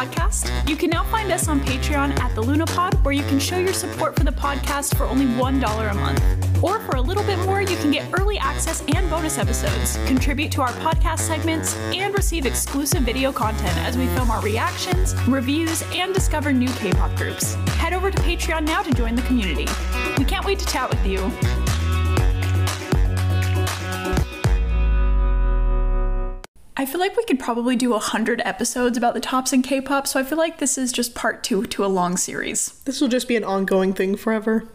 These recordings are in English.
podcast. You can now find us on Patreon at the Lunapod, where you can show your support for the podcast for only $1 a month. Or for a little bit more, you can get early access and bonus episodes, contribute to our podcast segments, and receive exclusive video content as we film our reactions, reviews, and discover new K pop groups. Head over to Patreon now to join the community. We can't wait to chat with you. I feel like we could probably do a hundred episodes about the tops in K-pop, so I feel like this is just part two to a long series. This will just be an ongoing thing forever.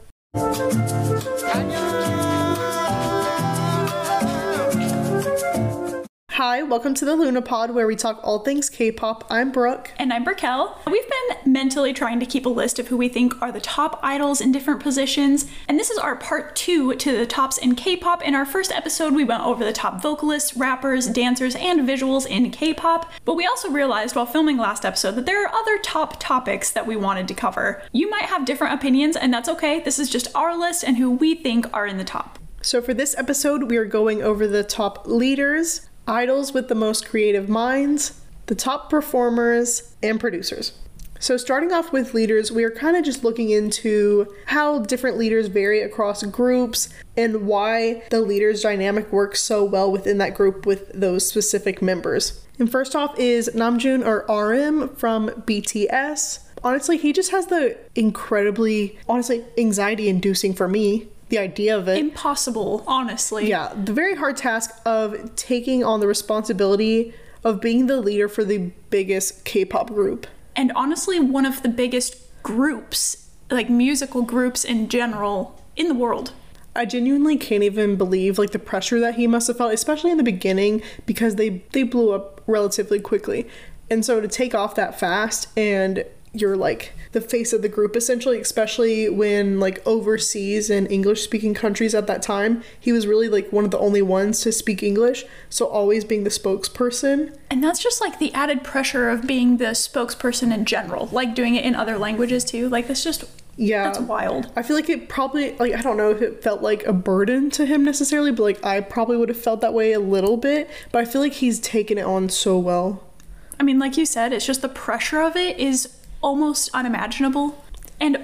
Hi, welcome to the Lunapod, where we talk all things K-pop. I'm Brooke. And I'm Brickell. We've been mentally trying to keep a list of who we think are the top idols in different positions, and this is our part two to the tops in K-pop. In our first episode, we went over the top vocalists, rappers, dancers, and visuals in K-pop, but we also realized while filming last episode that there are other top topics that we wanted to cover. You might have different opinions, and that's okay. This is just our list and who we think are in the top. So for this episode, we are going over the top leaders, idols with the most creative minds, the top performers, and producers. So, starting off with leaders, we are kind of just looking into how different leaders vary across groups and why the leader's dynamic works so well within that group with those specific members. And first off is Namjoon or RM from BTS. Honestly, he just has the incredibly, honestly, anxiety inducing for me the idea of it. Impossible, honestly. Yeah, the very hard task of taking on the responsibility of being the leader for the biggest K pop group. And honestly, one of the biggest groups, like musical groups in general, in the world. I genuinely can't even believe like the pressure that he must have felt, especially in the beginning, because they they blew up relatively quickly. And so to take off that fast and you're like the face of the group essentially especially when like overseas and english speaking countries at that time he was really like one of the only ones to speak english so always being the spokesperson And that's just like the added pressure of being the spokesperson in general, like doing it in other languages too. Like that's just yeah that's wild. i feel like it probably like i don't know if it felt like a burden to him necessarily but like i probably would have felt that way a little bit but i feel like he's taken it on so well I mean, like you said, it's just the pressure of it is almost unimaginable. And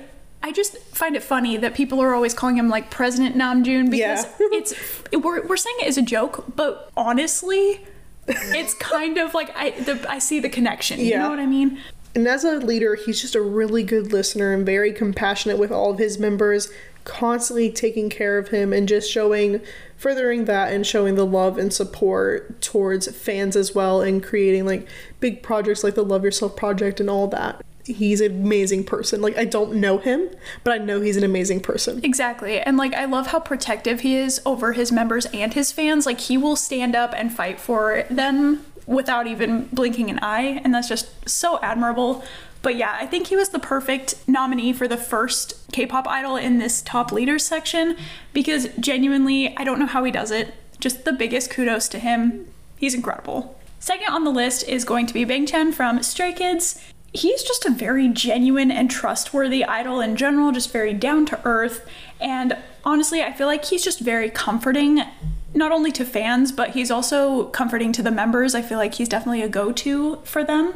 I just find it funny that people are always calling him like President Namjoon because Yeah. it's we're, we're saying it as a joke, but honestly, it's kind of like I the, I see the connection. You Yeah. know what I mean? And as a leader, he's just a really good listener and very compassionate with all of his members, constantly taking care of him and just showing, furthering that and showing the love and support towards fans as well and creating like big projects like the Love Yourself Project and all that. He's an amazing person. Like, I don't know him, but I know he's an amazing person. Exactly. And like I love how protective he is over his members and his fans. Like he will stand up and fight for them without even blinking an eye, and that's just so admirable. But yeah, I think he was the perfect nominee for the first K-pop idol in this top leaders section because genuinely, I don't know how he does it. Just the biggest kudos to him. He's incredible. Second on the list is going to be Bang Chan from Stray Kids. He's just a very genuine and trustworthy idol in general, just very down to earth. And honestly, I feel like he's just very comforting, not only to fans, but he's also comforting to the members. I feel like he's definitely a go to for them.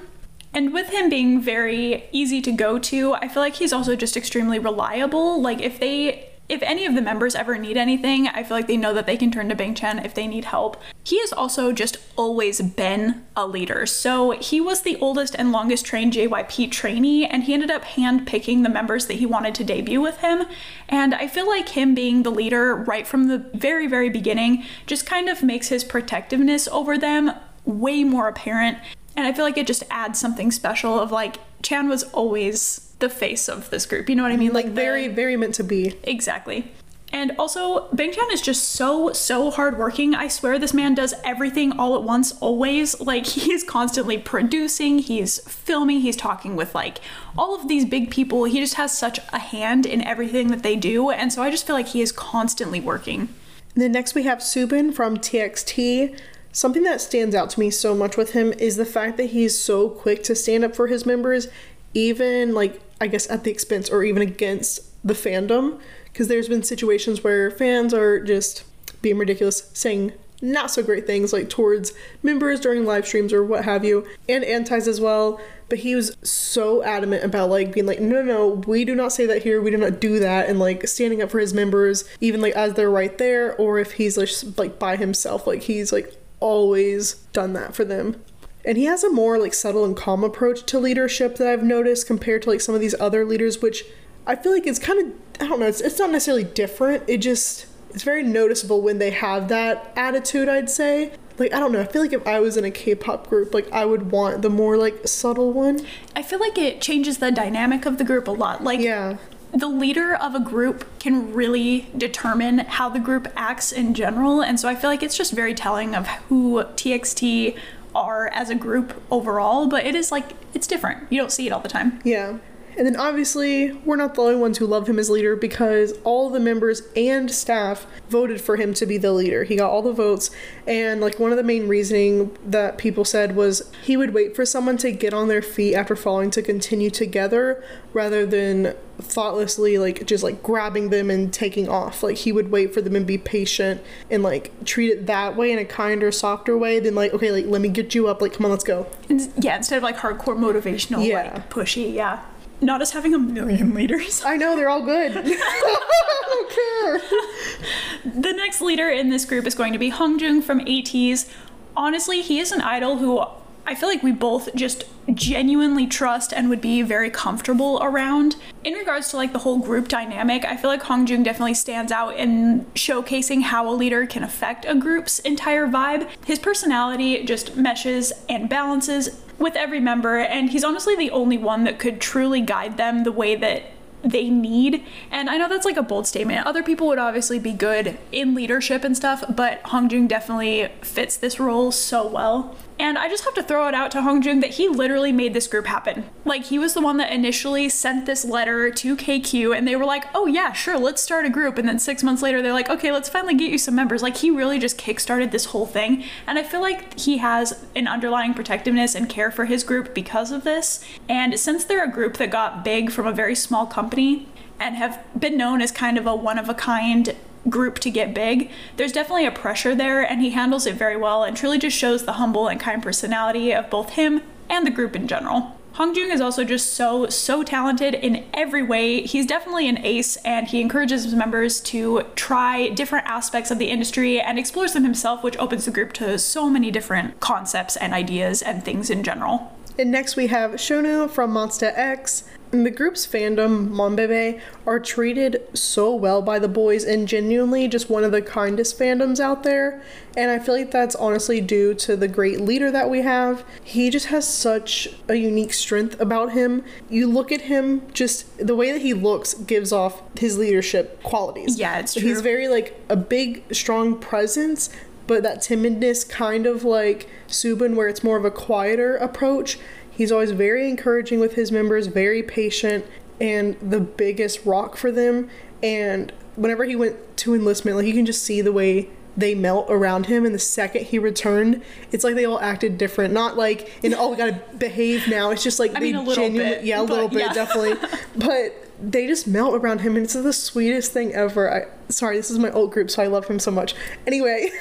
And with him being very easy to go to, I feel like he's also just extremely reliable. Like if they if any of the members ever need anything, I feel like they know that they can turn to Bang Chan if they need help. He has also just always been a leader. So he was the oldest and longest trained JYP trainee, and he ended up handpicking the members that he wanted to debut with him. And I feel like him being the leader right from the very, very beginning just kind of makes his protectiveness over them way more apparent. And I feel like it just adds something special of like Chan was always the face of this group. You know what I mean? Like, the- very, very meant to be. Exactly. And also, Bang Chan is just so, so hardworking. I swear this man does everything all at once, always. Like, he is constantly producing, he's filming, he's talking with, like, all of these big people. He just has such a hand in everything that they do. And so I just feel like he is constantly working. Then next we have Soobin from TXT. Something that stands out to me so much with him is the fact that he's so quick to stand up for his members, even like I guess at the expense or even against the fandom. Because there's been situations where fans are just being ridiculous, saying not so great things like towards members during live streams or what have you, and antis as well. but he was so adamant about like being like, no, no, we do not say that here, we do not do that, and like standing up for his members, even like as they're right there, or if he's like by himself, like he's like always done that for them. And he has a more like subtle and calm approach to leadership that I've noticed compared to like some of these other leaders, which I feel like it's kind of I don't know, it's, it's not necessarily different. It just it's very noticeable when they have that attitude, I'd say. Like I don't know, I feel like if I was in a K-pop group, like I would want the more like subtle one. I feel like it changes the dynamic of the group a lot. Like Yeah. the leader of a group can really determine how the group acts in general and so i feel like it's just very telling of who txt are as a group overall but it is like it's different you don't see it all the time Yeah. And then obviously, we're not the only ones who love him as leader because all the members and staff voted for him to be the leader. He got all the votes, and like one of the main reasoning that people said was he would wait for someone to get on their feet after falling to continue together rather than thoughtlessly like just like grabbing them and taking off. Like he would wait for them and be patient and like treat it that way in a kinder, softer way than like, okay, like let me get you up, like come on, let's go. Yeah instead of like hardcore motivational Yeah. like pushy yeah not us having a million leaders I know they're all good. I don't care. The next leader in this group is going to be Hongjoong from ATEEZ. Honestly, he is an idol who I feel like we both just genuinely trust and would be very comfortable around. In regards to like the whole group dynamic, I feel like Hongjoong definitely stands out in showcasing how a leader can affect a group's entire vibe. His personality just meshes and balances with every member, and he's honestly the only one that could truly guide them the way that they need. And I know that's like a bold statement. Other people would obviously be good in leadership and stuff, but Hongjoong definitely fits this role so well. And I just have to throw it out to Hongjoong that he literally made this group happen. Like he was the one that initially sent this letter to KQ and they were like, "Oh yeah, sure, let's start a group." And then 6 months later they're like, "Okay, let's finally get you some members." Like he really just kickstarted this whole thing. And I feel like he has an underlying protectiveness and care for his group because of this. And since they're a group that got big from a very small company and have been known as kind of a one of a kind group to get big, there's definitely a pressure there, and he handles it very well and truly just shows the humble and kind personality of both him and the group in general. Hongjoong is also just so, so talented in every way. He's definitely an ace, and he encourages his members to try different aspects of the industry and explores them himself, which opens the group to so many different concepts and ideas and things in general. And next we have Shonu from Monsta X. And the group's fandom, Monbebe, are treated so well by the boys and genuinely just one of the kindest fandoms out there. And I feel like that's honestly due to the great leader that we have. He just has such a unique strength about him. You look at him, just the way that he looks gives off his leadership qualities. Yeah, it's true. He's very like a big, strong presence, but that timidness kind of like Soobin, where it's more of a quieter approach. He's always very encouraging with his members, very patient, and the biggest rock for them. And whenever he went to enlistment, like you can just see the way they melt around him. And the second he returned, it's like they all acted different. Not like in oh we gotta behave now. It's just like I they mean, a little genuinely bit, yeah a little bit yeah. definitely, but they just melt around him, and it's the sweetest thing ever. I sorry, this is my old group, so I love him so much. Anyway,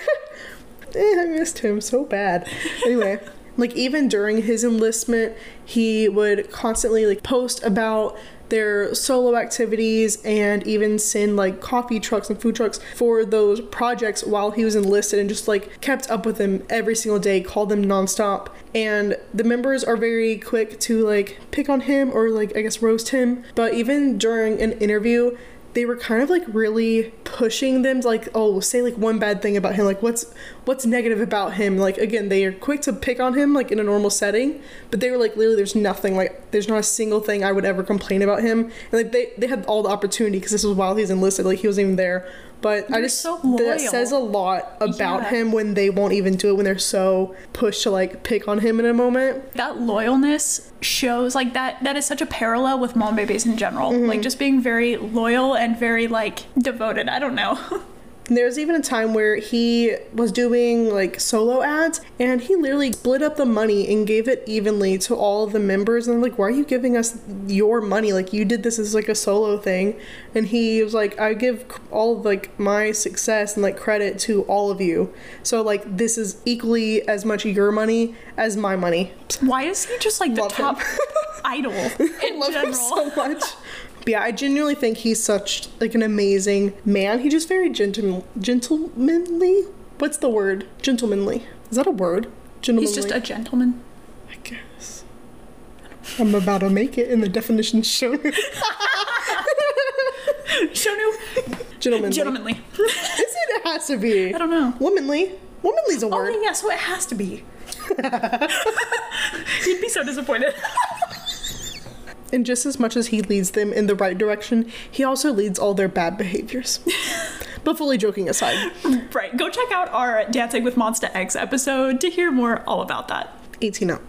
eh, I missed him so bad. Anyway. Like even during his enlistment, he would constantly like post about their solo activities and even send like coffee trucks and food trucks for those projects while he was enlisted and just like kept up with them every single day, called them nonstop. And the members are very quick to like pick on him or like I guess roast him. But even during an interview, they were kind of like really pushing them like oh say like one bad thing about him like what's what's negative about him? Like again they are quick to pick on him like in a normal setting but they were like literally there's nothing like there's not a single thing i would ever complain about him. And like they, they had all the opportunity because this was while he's enlisted like he wasn't even there but i They're just so that says a lot about Yeah. him when they won't even do it when they're so pushed to like pick on him in a moment. That loyalness shows like that that is such a parallel with Monbebe in general. Mm-hmm. like just being very loyal and very like devoted. I don't know And There's even a time where he was doing like solo ads and he literally split up the money and gave it evenly to all of the members. And I'm like, why are you giving us your money? Like, you did this as like a solo thing. And he was like, I give all of like my success and like credit to all of you. So, like, this is equally as much your money as my money. Why is he just like the Love him. top idol in love general? him so much. But yeah, I genuinely think he's such like an amazing man. He's just very gentleman, gentlemanly. What's the word? Gentlemanly. Is that a word? Gentlemanly. He's just a gentleman. I guess. I'm about to make it in the definition shown. Shonu, Gentlemanly. gentlemanly. Is it? It has to be. I don't know. Womanly. Womanly's a Oh word. yeah, so it has to be. You'd be so disappointed. And just as much as he leads them in the right direction, he also leads all their bad behaviors. but fully joking aside, right, go check out our Dancing with Monsta X episode to hear more all about that. 18 up.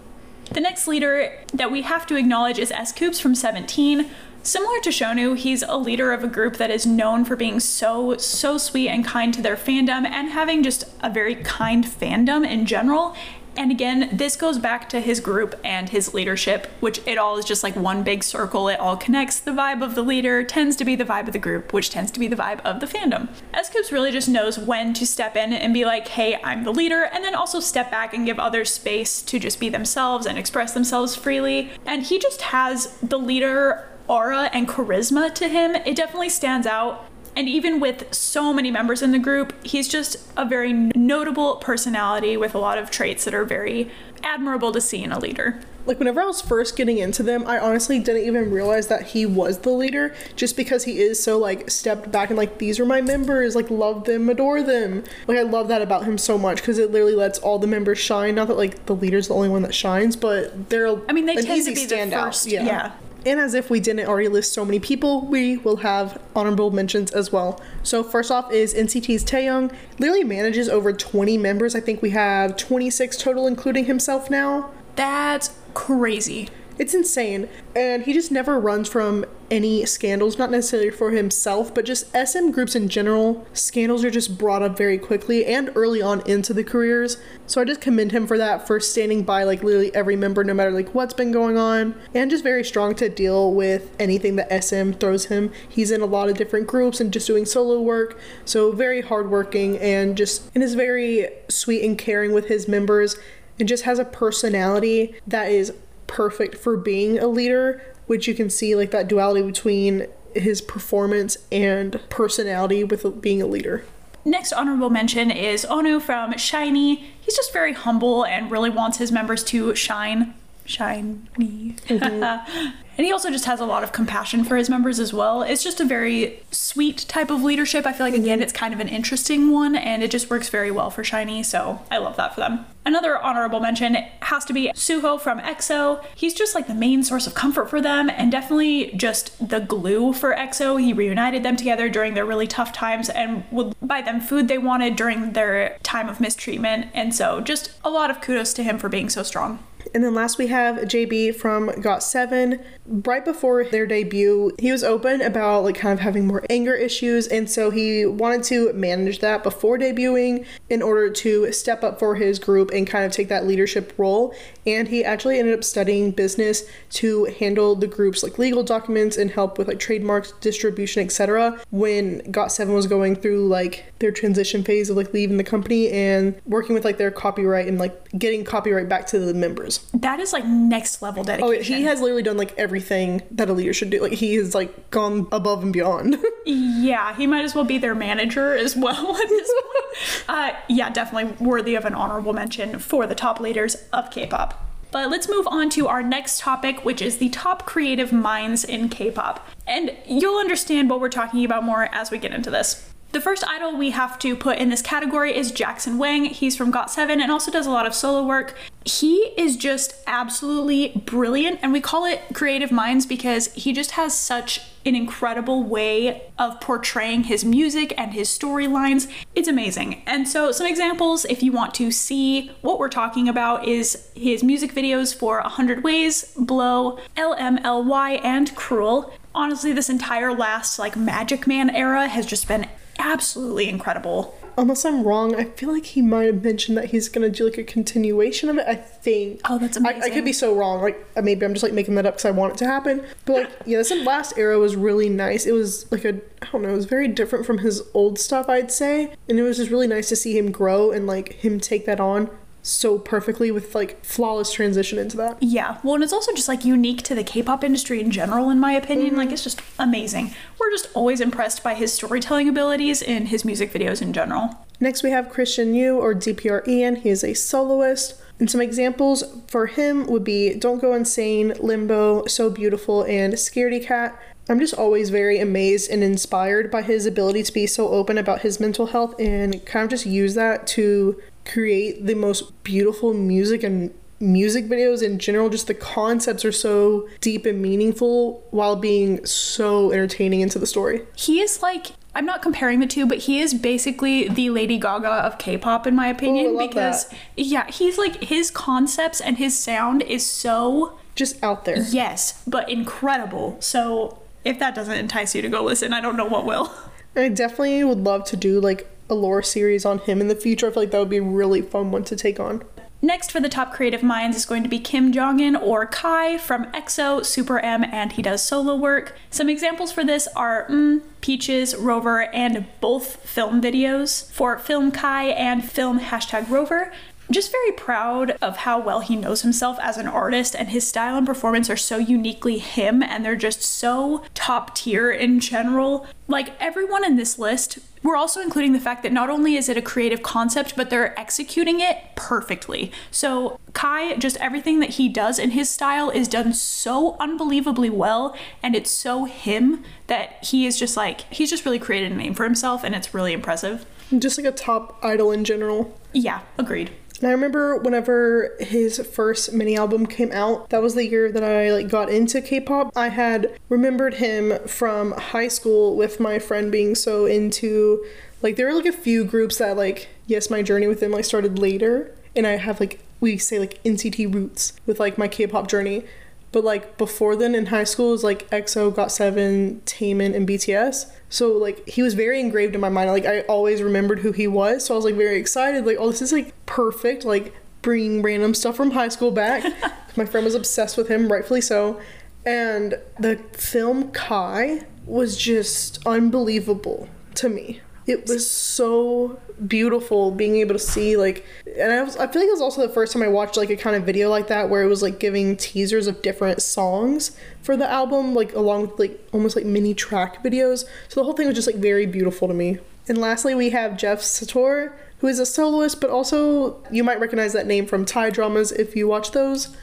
The next leader that we have to acknowledge is S.Coups from 17. Similar to Shonu, he's a leader of a group that is known for being so, so sweet and kind to their fandom and having just a very kind fandom in general. And again, this goes back to his group and his leadership, which it all is just like one big circle. It all connects. The vibe of the leader tends to be the vibe of the group, which tends to be the vibe of the fandom. S really just knows when to step in and be like, hey, I'm the leader, and then also step back and give others space to just be themselves and express themselves freely. And he just has the leader aura and charisma to him. It definitely stands out. And even with so many members in the group, he's just a very notable personality with a lot of traits that are very admirable to see in a leader. Like whenever I was first getting into them, I honestly didn't even realize that he was the leader just because he is so like stepped back and like these are my members, like love them, adore them. Like I love that about him so much because it literally lets all the members shine. Not that like the leader's the only one that shines, but they're I mean, they tend to be the standout. first. Yeah. And as if we didn't already list so many people, we will have honorable mentions as well. So first off is NCT's Taeyong. Literally manages over 20 members. I think we have 26 total, including himself now. That's crazy. It's insane. And he just never runs from any scandals, not necessarily for himself, but just SM groups in general. Scandals are just brought up very quickly and early on into the careers. So I just commend him for that, for standing by like literally every member, no matter like what's been going on, and just very strong to deal with anything that SM throws him. He's in a lot of different groups and just doing solo work. So very hardworking and just and is very sweet and caring with his members and just has a personality that is perfect for being a leader, which you can see like that duality between his performance and personality with being a leader. Next honorable mention is Onew from SHINee. He's just very humble and really wants his members to shine. Shine me. Mm-hmm. and he also just has a lot of compassion for his members as well. It's just a very sweet type of leadership. I feel like, again, it's kind of an interesting one and it just works very well for SHINee, so I love that for them. Another honorable mention has to be Suho from EXO. He's just like the main source of comfort for them and definitely just the glue for EXO. He reunited them together during their really tough times and would buy them food they wanted during their time of mistreatment. And so just a lot of kudos to him for being so strong. And then last we have JB from Got7. Right before their debut, he was open about like kind of having more anger issues, and so he wanted to manage that before debuting in order to step up for his group and kind of take that leadership role. And he actually ended up studying business to handle the group's like legal documents and help with like trademarks, distribution, etc. When Got7 was going through like their transition phase of like leaving the company and working with like their copyright and like getting copyright back to the members. That is like next level oh, dedication. Oh, he has literally done like everything that a leader should do. Like he has like gone above and beyond. Yeah, he might as well be their manager as well at this point. Uh, yeah, definitely worthy of an honorable mention for the top leaders of K pop. But let's move on to our next topic, which is the top creative minds in K pop. And you'll understand what we're talking about more as we get into this. The first idol we have to put in this category is Jackson Wang. He's from GOT7 and also does a lot of solo work. He is just absolutely brilliant, and we call it creative minds because he just has such an incredible way of portraying his music and his storylines. It's amazing. And so, some examples, if you want to see what we're talking about, is his music videos for 100 Ways, Blow, LMLY, and Cruel honestly this entire last like magic man era has just been absolutely incredible. Unless I'm wrong, I feel like he might have mentioned that he's gonna do like a continuation of it. I think. Oh, that's I, I could be so wrong. Like uh, maybe I'm just like making that up because I want it to happen. But like yeah, this last era was really nice. It was like a I don't know. It was very different from his old stuff, I'd say, and it was just really nice to see him grow and like him take that on so perfectly with like flawless transition into that. Yeah, well, and it's also just like unique to the K-pop industry in general, in my opinion. Like, mm-hmm. it's just amazing. We're just always impressed by his storytelling abilities in his music videos in general. Next, we have Christian Yu or DPR Ian. He is a soloist. And some examples for him would be Don't Go Insane, Limbo, So Beautiful, and Scaredy Cat. I'm just always very amazed and inspired by his ability to be so open about his mental health and kind of just use that to create the most beautiful music and music videos in general. Just the concepts are so deep and meaningful while being so entertaining into the story. He is like, I'm not comparing the two, but he is basically the Lady Gaga of K-pop, in my opinion, Oh, love because that. yeah, he's like his concepts and his sound is so Just out there. yes, but incredible. So if that doesn't entice you to go listen, I don't know what will. I definitely would love to do like a lore series on him in the future. I feel like that would be a really fun one to take on. Next for the top creative minds is going to be Kim Jongin or Kai from EXO, Super M, and he does solo work. Some examples for this are mm, Peaches, Rover, and both film videos for Film Kai and Film hashtag Rover. Just very proud of how well he knows himself as an artist, and his style and performance are so uniquely him, and they're just so top tier in general. Like everyone in this list, we're also including the fact that not only is it a creative concept, but they're executing it perfectly. So, Kai, just everything that he does in his style is done so unbelievably well, and it's so him that he is just like, he's just really created a name for himself, and it's really impressive. Just like a top idol in general. Yeah, agreed. And I remember whenever his first mini album came out, that was the year that I like got into K-pop. I had remembered him from high school with my friend being so into like there were like a few groups that like yes, my journey with them like started later and I have like we say like NCT roots with like my K-pop journey. But like before then in high school it was like EXO, GOT7, Taemin, and BTS. So like he was very engraved in my mind. Like I always remembered who he was. So I was like very excited. Like oh this is like perfect. Like bringing random stuff from high school back. my friend was obsessed with him, rightfully so. And the film Kai was just unbelievable to me. It was so beautiful being able to see like and I was I feel like it was also the first time I watched like a kind of video like that where it was like giving teasers of different songs for the album like along with like almost like mini track videos. So the whole thing was just like very beautiful to me. And lastly we have Jeff Satur who is a soloist but also you might recognize that name from Thai dramas if you watch those.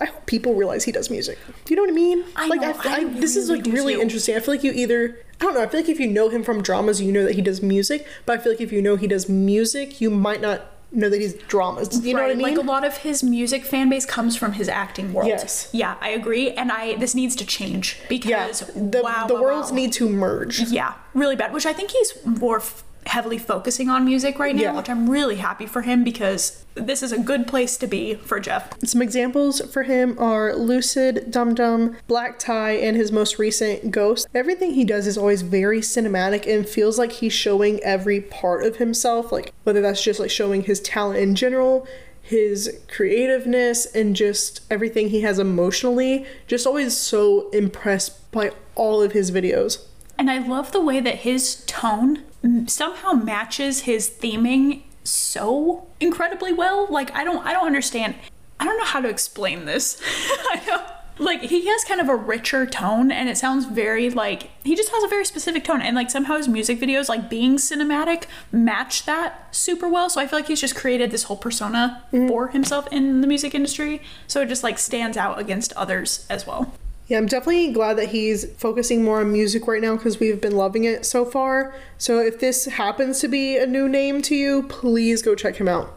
I hope people realize he does music. Do you know what I mean? I like know, I this is like really too. interesting. I feel like you either I don't know. I feel like if you know him from dramas, you know that he does music. But I feel like if you know he does music, you might not know that he's dramas. You know what I mean? Like a lot of his music fan base comes from his acting world. Yes. Yeah, I agree. And I this needs to change yeah, because the wow, the wow, worlds wow. need to merge. Yeah, really bad. Which I think he's more f- heavily focusing on music right now, Yeah. which I'm really happy for him because this is a good place to be for Jeff. Some examples for him are Lucid, Dum Dum, Black Tie, and his most recent Ghost. Everything he does is always very cinematic and feels like he's showing every part of himself, like whether that's just like showing his talent in general, his creativeness, and just everything he has emotionally. Just always so impressed by all of his videos. And I love the way that his tone somehow matches his theming so incredibly well. Like I don't I don't understand. I don't know how to explain this. I know like he has kind of a richer tone and it sounds very like he just has a very specific tone and like somehow his music videos like being cinematic match that super well so i feel like he's just created this whole persona mm-hmm. for himself in the music industry so it just like stands out against others as well Yeah, I'm definitely glad that he's focusing more on music right now because we've been loving it so far. So if this happens to be a new name to you, please go check him out.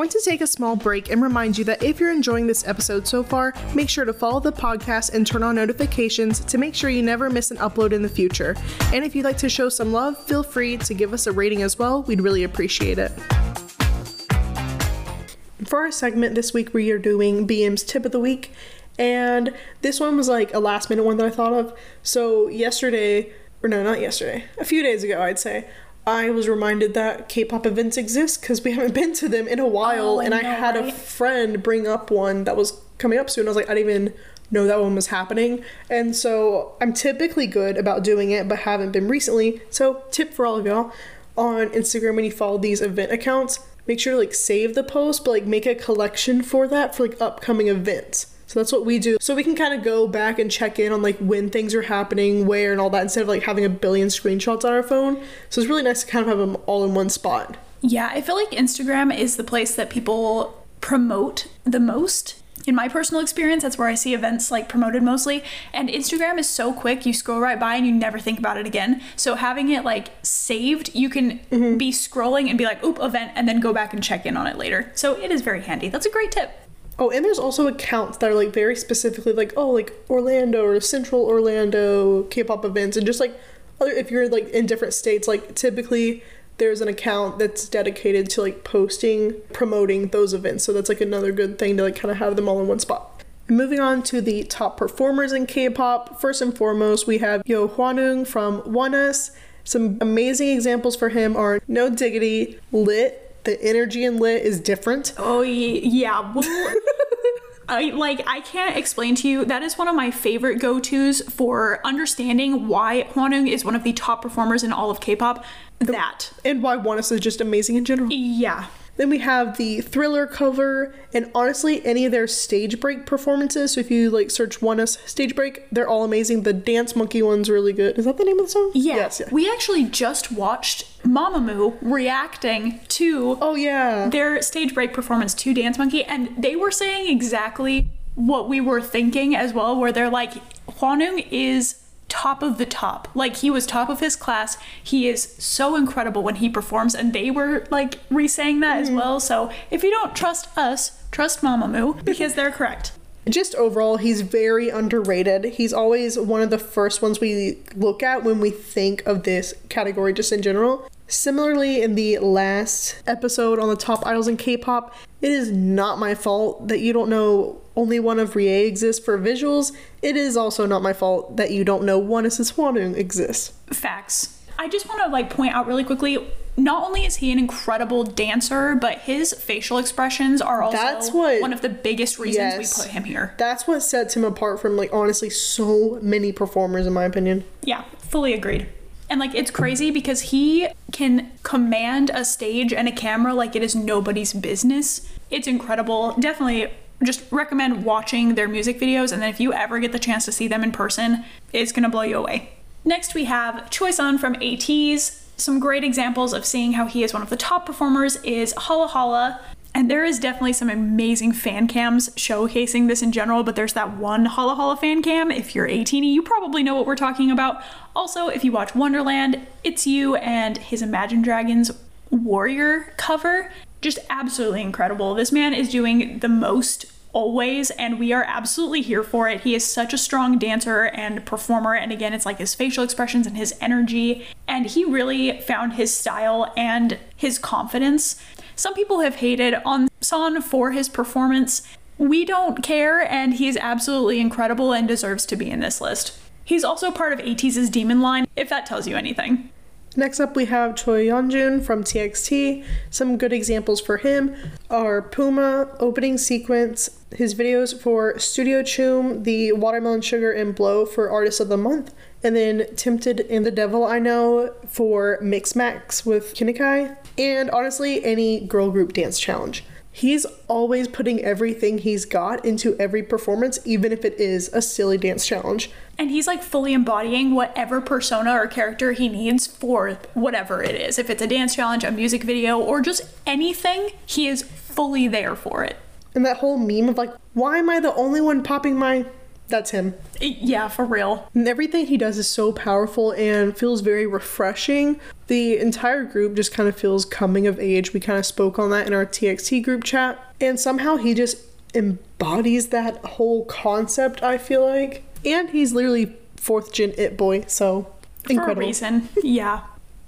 Going to take a small break and remind you that if you're enjoying this episode so far, make sure to follow the podcast and turn on notifications to make sure you never miss an upload in the future. And if you'd like to show some love, feel free to give us a rating as well. We'd really appreciate it. For our segment this week, we are doing BM's tip of the week. And this one was like a last minute one that I thought of. So yesterday, or no, not yesterday, a few days ago, I'd say, I was reminded that K-pop events exist because we haven't been to them in a while, Oh, and I had a friend bring up one that was coming up soon. I was like, I didn't even know that one was happening, and so I'm typically good about doing it, but haven't been recently. So tip for all of y'all on Instagram when you follow these event accounts, make sure to like save the post, but like make a collection for that for like upcoming events. So that's what we do. So we can kind of go back and check in on like when things are happening, where, and all that instead of like having a billion screenshots on our phone. So it's really nice to kind of have them all in one spot. Yeah, I feel like Instagram is the place that people promote the most. In my personal experience, that's where I see events like promoted mostly. And Instagram is so quick, you scroll right by and you never think about it again. So having it like saved, you can mm-hmm. be scrolling and be like, oop, event, and then go back and check in on it later. So it is very handy. That's a great tip. Oh, and there's also accounts that are like very specifically like, oh, like Orlando or Central Orlando K-pop events, and just like other if you're like in different states, like typically there's an account that's dedicated to like posting, promoting those events. So that's like another good thing to like kind of have them all in one spot. Moving on to the top performers in K-pop. First and foremost, we have Yeo Hwanwoong from ONEUS. Some amazing examples for him are No Diggity, Lit. The energy in Lit is different. Oh yeah. Well, I like I can't explain to you. That is one of my favorite go-tos for understanding why Hwanwoong is one of the top performers in all of K-pop. That. and why ONEUS is just amazing in general. Yeah. Then we have the Thriller cover, and honestly, any of their stage break performances. So if you like search ONEUS stage break, they're all amazing. The Dance Monkey one's really good. Is that the name of the song? Yeah. Yes. Yeah. We actually just watched Mamamoo reacting to Oh yeah. their stage break performance to Dance Monkey, and they were saying exactly what we were thinking as well, where they're like, Hwanwoong is top of the top. Like he was top of his class. He is so incredible when he performs, and they were like re-saying that as mm-hmm. well. So if you don't trust us, trust Mamamoo because they're correct. Just overall, he's very underrated. He's always one of the first ones we look at when we think of this category, just in general. Similarly, in the last episode on the top idols in K pop, it is not my fault that you don't know only one of Rie exists for visuals. It is also not my fault that you don't know ONEUS Hwanwoong exists. Facts. I just want to like point out really quickly. Not only is he an incredible dancer, but his facial expressions are also That's what- one of the biggest reasons Yes. we put him here. That's what sets him apart from, like, honestly, so many performers, in my opinion. Yeah, fully agreed. And like it's crazy because he can command a stage and a camera like it is nobody's business. It's incredible. Definitely just recommend watching their music videos and then if you ever get the chance to see them in person, it's going to blow you away. Next we have Choi San from ATEEZ. Some great examples of seeing how he is one of the top performers is HALA HALA. And there is definitely some amazing fan cams showcasing this in general, but there's that one HALA HALA fan cam. If you're 18 you probably know what we're talking about. Also, if you watch Wonderland, it's you and his Imagine Dragons Warrior cover. Just absolutely incredible. This man is doing the most always, and we are absolutely here for it. He is such a strong dancer and performer, and again, it's like his facial expressions and his energy, and he really found his style and his confidence. Some people have hated on San for his performance. We don't care, and he's absolutely incredible and deserves to be in this list. He's also part of ATEEZ's Demon line, if that tells you anything. Next up, we have Choi Yeonjun from TXT. Some good examples for him are Puma, opening sequence, his videos for Studio Choom, the Watermelon Sugar and Blow for Artist of the Month, and then Tempted and the Devil I Know for Mix Max with Huening Kai, and honestly, any girl group dance challenge. He's always putting everything he's got into every performance, even if it is a silly dance challenge. And he's like fully embodying whatever persona or character he needs for whatever it is. If it's a dance challenge, a music video, or just anything, he is fully there for it. And that whole meme of like, why am I the only one popping my. That's him. Yeah, for real. And everything he does is so powerful and feels very refreshing. The entire group just kind of feels coming of age. We kind of spoke on that in our TXT group chat. And somehow he just embodies that whole concept, I feel like. And he's literally fourth gen It Boy, so incredible. For a reason. yeah.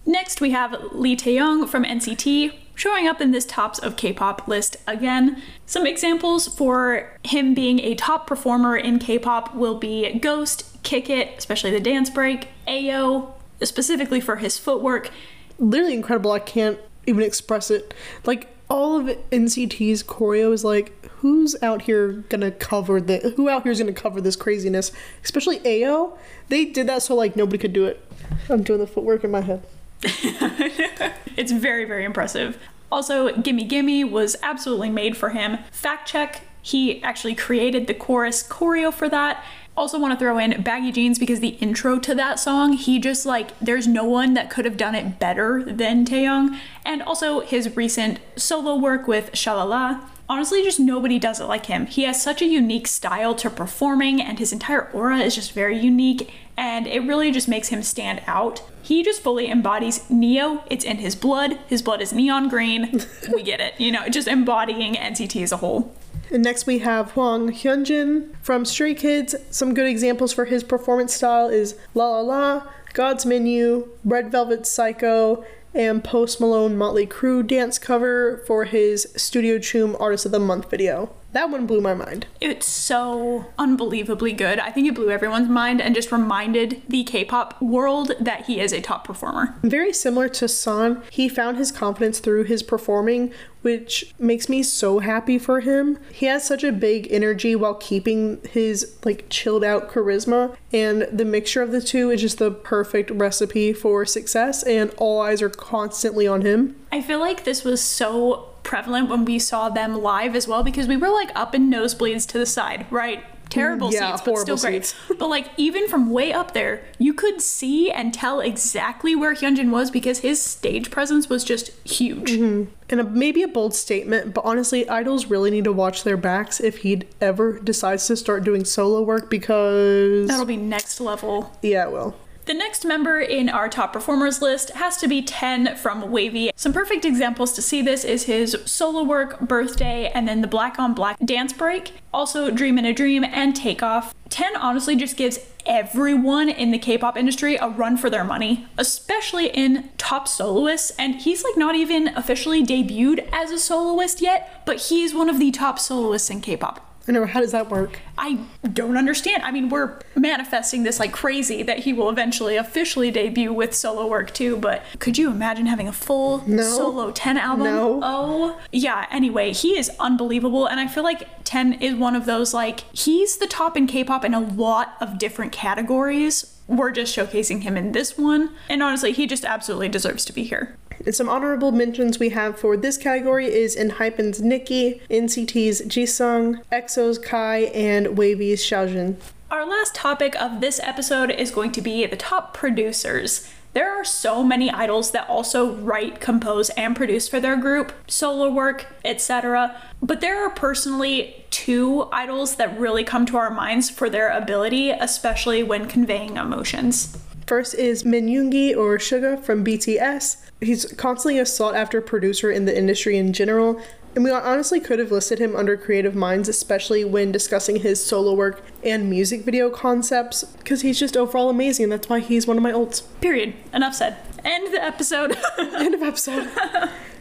Next, we have Lee Taeyong from NCT. Showing up in this tops of K-pop list again. Some examples for him being a top performer in K-pop will be Ghost, Kick It, especially the dance break, Ayo, specifically for his footwork. Literally incredible. I can't even express it. Like all of NCT's choreo is like, who's out here gonna cover the? Who out here is gonna cover this craziness? Especially Ayo. They did that so like nobody could do it. I'm doing the footwork in my head. it's very, very impressive. Also, Gimme Gimme was absolutely made for him. Fact check, he actually created the chorus choreo for that. Also, want to throw in Baggy Jeans because the intro to that song, he just like, there's no one that could have done it better than Taeyong. And also his recent solo work with Shalala. Honestly, just nobody does it like him. He has such a unique style to performing, and his entire aura is just very unique, and it really just makes him stand out. He just fully embodies Neo. It's in his blood. His blood is neon green. we get it. You know, just embodying NCT as a whole. And next we have Hwang Hyunjin from Stray Kids. Some good examples for his performance style is La La La, God's Menu, Red Velvet Psycho, and Post Malone Motley Crue dance cover for his Studio Choom Artist of the Month video. That one blew my mind. It's so unbelievably good. I think it blew everyone's mind and just reminded the K pop world that he is a top performer. Very similar to San, he found his confidence through his performing, which makes me so happy for him. He has such a big energy while keeping his like chilled out charisma, and the mixture of the two is just the perfect recipe for success, and all eyes are constantly on him. I feel like this was so prevalent when we saw them live as well because we were like up in nosebleeds to the side, right? Terrible Yeah, seats, but still great. seats. but like even from way up there, you could see and tell exactly where Hyunjin was because his stage presence was just huge. Mm-hmm. And a, maybe a bold statement, but honestly, idols really need to watch their backs if he ever decides to start doing solo work because. That'll be next level. Yeah, it will. The next member in our top performers list has to be 10 from WayV. Some perfect examples to see this is his solo work, Birthday, and then the Black on Black dance break. Also, Dream in a Dream and Takeoff. 10 honestly just gives everyone in the K-pop industry a run for their money, especially in top soloists. And he's like not even officially debuted as a soloist yet, but he's one of the top soloists in K-pop. I know, how does that work? I don't understand. I mean, we're manifesting this like crazy that he will eventually officially debut with solo work too, but could you imagine having a full No. solo 10 album? No. Oh, yeah. Anyway, he is unbelievable, and I feel like 10 is one of those like, he's the top in K pop in a lot of different categories. We're just showcasing him in this one, and honestly, he just absolutely deserves to be here. And some honorable mentions we have for this category is Enhypen's Nikki, NCT's Jisung, EXO's Kai, and WayV's Xiaojun. Our last topic of this episode is going to be the top producers. There are so many idols that also write, compose, and produce for their group, solo work, etc. But there are personally two idols that really come to our minds for their ability, especially when conveying emotions. First is Min Yoongi or Suga from BTS. He's constantly a sought after producer in the industry in general, and we honestly could have listed him under creative minds, especially when discussing his solo work and music video concepts, because he's just overall amazing, and that's why he's one of my ults. Period. Enough said. End the episode. End of episode.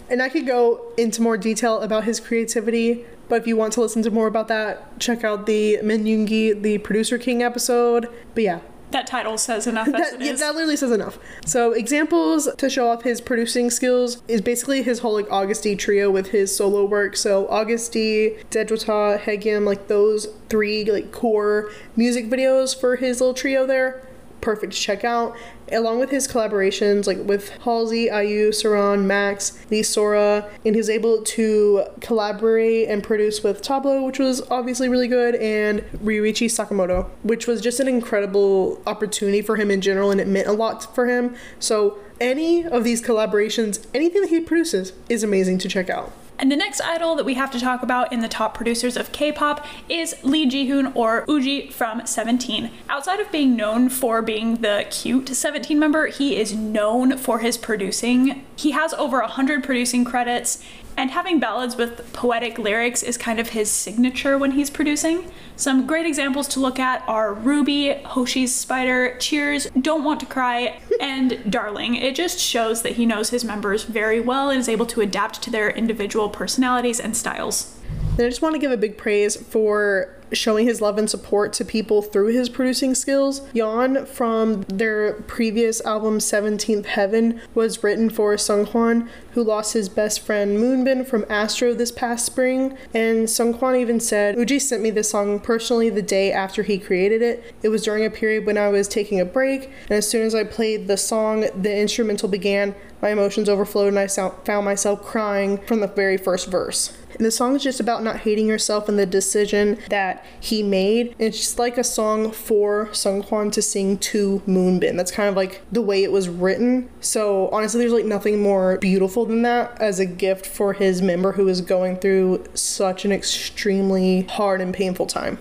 and I could go into more detail about his creativity, but if you want to listen to more about that, check out the Min Yoongi, the Producer King episode. But yeah, that title says enough as that, it yeah, is. that literally says enough. So examples to show off his producing skills is basically his whole like Agust D trio with his solo work. So Augusty, Daechwita, Haegeum, like those three like core music videos for his little trio there. Perfect to check out. Along with his collaborations like with Halsey, IU, Saran, Max, Lee Sora, and he's able to collaborate and produce with Tablo, which was obviously really good, and Ryuichi Sakamoto, which was just an incredible opportunity for him in general, and it meant a lot for him. So any of these collaborations, anything that he produces, is amazing to check out. And the next idol that we have to talk about in the top producers of K-pop is Lee Ji-hoon or Woozi from 17. Outside of being known for being the cute 17 member, he is known for his producing. He has over 100 producing credits And having ballads with poetic lyrics is kind of his signature when he's producing. Some great examples to look at are Ruby, Hoshi's Spider, Cheers, Don't Want to Cry, and Darling. It just shows that he knows his members very well and is able to adapt to their individual personalities and styles. And I just want to give a big praise for showing his love and support to people through his producing skills. Yeon from their previous album 17th Heaven was written for Seungkwan, who lost his best friend Moonbin from Astro this past spring. And Seungkwan even said, Woozi sent me this song personally the day after he created it. It was during a period when I was taking a break, and as soon as I played the song, the instrumental began. My emotions overflowed, and I found myself crying from the very first verse. And the song is just about not hating yourself and the decision that he made. It's just like a song for Seungkwan to sing to Moonbin. That's kind of like the way it was written. So honestly, there's like nothing more beautiful than that as a gift for his member who is going through such an extremely hard and painful time.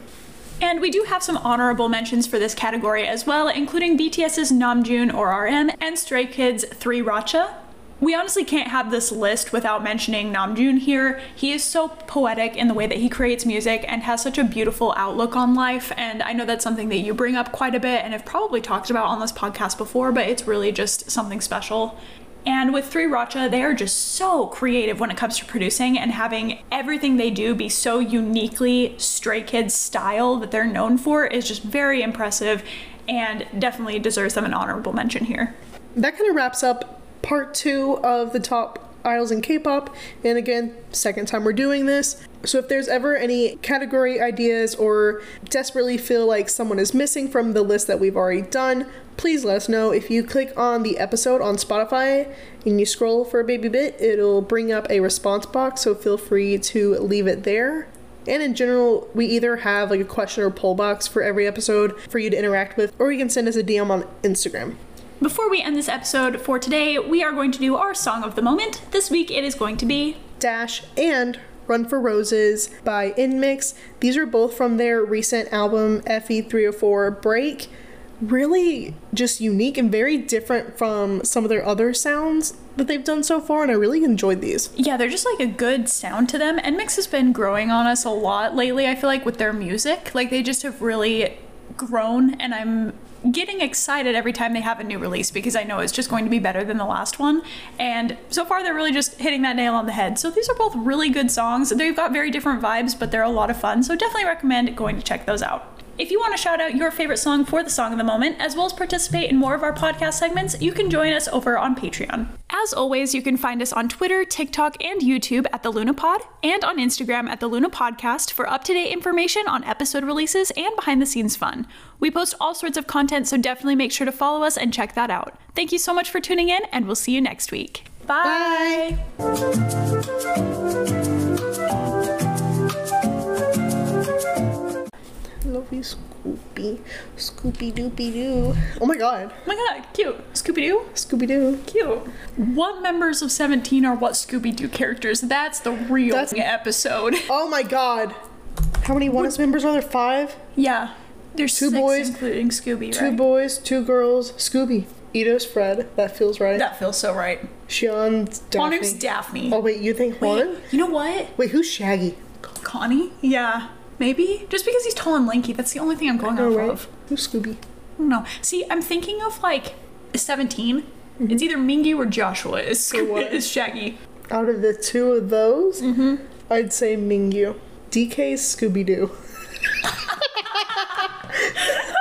And we do have some honorable mentions for this category as well, including BTS's Namjoon or RM and Stray Kids 3 Racha. We honestly can't have this list without mentioning Namjoon here. He is so poetic in the way that he creates music and has such a beautiful outlook on life. And I know that's something that you bring up quite a bit and have probably talked about on this podcast before, but it's really just something special. And with 3 Racha, they are just so creative when it comes to producing and having everything they do be so uniquely Stray Kids style that they're known for is just very impressive and definitely deserves them an honorable mention here. That kind of wraps up part two of the top idols in K-pop. And again, second time we're doing this. So if there's ever any category ideas or desperately feel like someone is missing from the list that we've already done, please let us know. If you click on the episode on Spotify and you scroll for a baby bit, it'll bring up a response box, so feel free to leave it there. And in general, we either have like a question or poll box for every episode for you to interact with, or you can send us a DM on Instagram. Before we end this episode for today, we are going to do our song of the moment. This week it is going to be Dash and Run for Roses by NMIXX. These are both from their recent album Fe3O4 Break. Really just unique and very different from some of their other sounds that they've done so far, and I really enjoyed these. Yeah, they're just like a good sound to them. NMIXX has been growing on us a lot lately, I feel like, with their music. Like, they just have really grown, and I'm getting excited every time they have a new release because I know it's just going to be better than the last one. And so far, they're really just hitting that nail on the head. So these are both really good songs. They've got very different vibes, but they're a lot of fun. So definitely recommend going to check those out. If you want to shout out your favorite song for the song of the moment, as well as participate in more of our podcast segments, you can join us over on Patreon. As always, you can find us on Twitter, TikTok, and YouTube at the Lunapod, and on Instagram at the Luna Podcast for up to date information on episode releases and behind the scenes fun. We post all sorts of content, so definitely make sure to follow us and check that out. Thank you so much for tuning in, and we'll see you next week. Bye. Bye. Love you, Scoopy. Scoopy Doopy Doo. Oh my god. Oh my god, cute. Scooby Doo? Scooby Doo. Cute. What members of 17 are what Scooby Doo characters? That's the real That's... episode. Oh my god. How many ONEUS members are there? Five? Yeah. There's two boys, including Scooby, Two boys, two girls, Scooby. Leedo's Fred. That feels right. That feels so right. Xion's Daphne. Hwanwoong's Daphne. Oh wait, you think Huan? You know what? Wait, who's Shaggy? Keonhee? Yeah maybe just because he's tall and lanky. That's the only thing I'm going off right? of. Who's Scooby? No, see, I'm thinking of like 17. Mm-hmm. It's either Mingyu or Joshua is, so is Shaggy. Out of the two of those, mm-hmm. I'd say Mingyu. DK's Scooby Doo.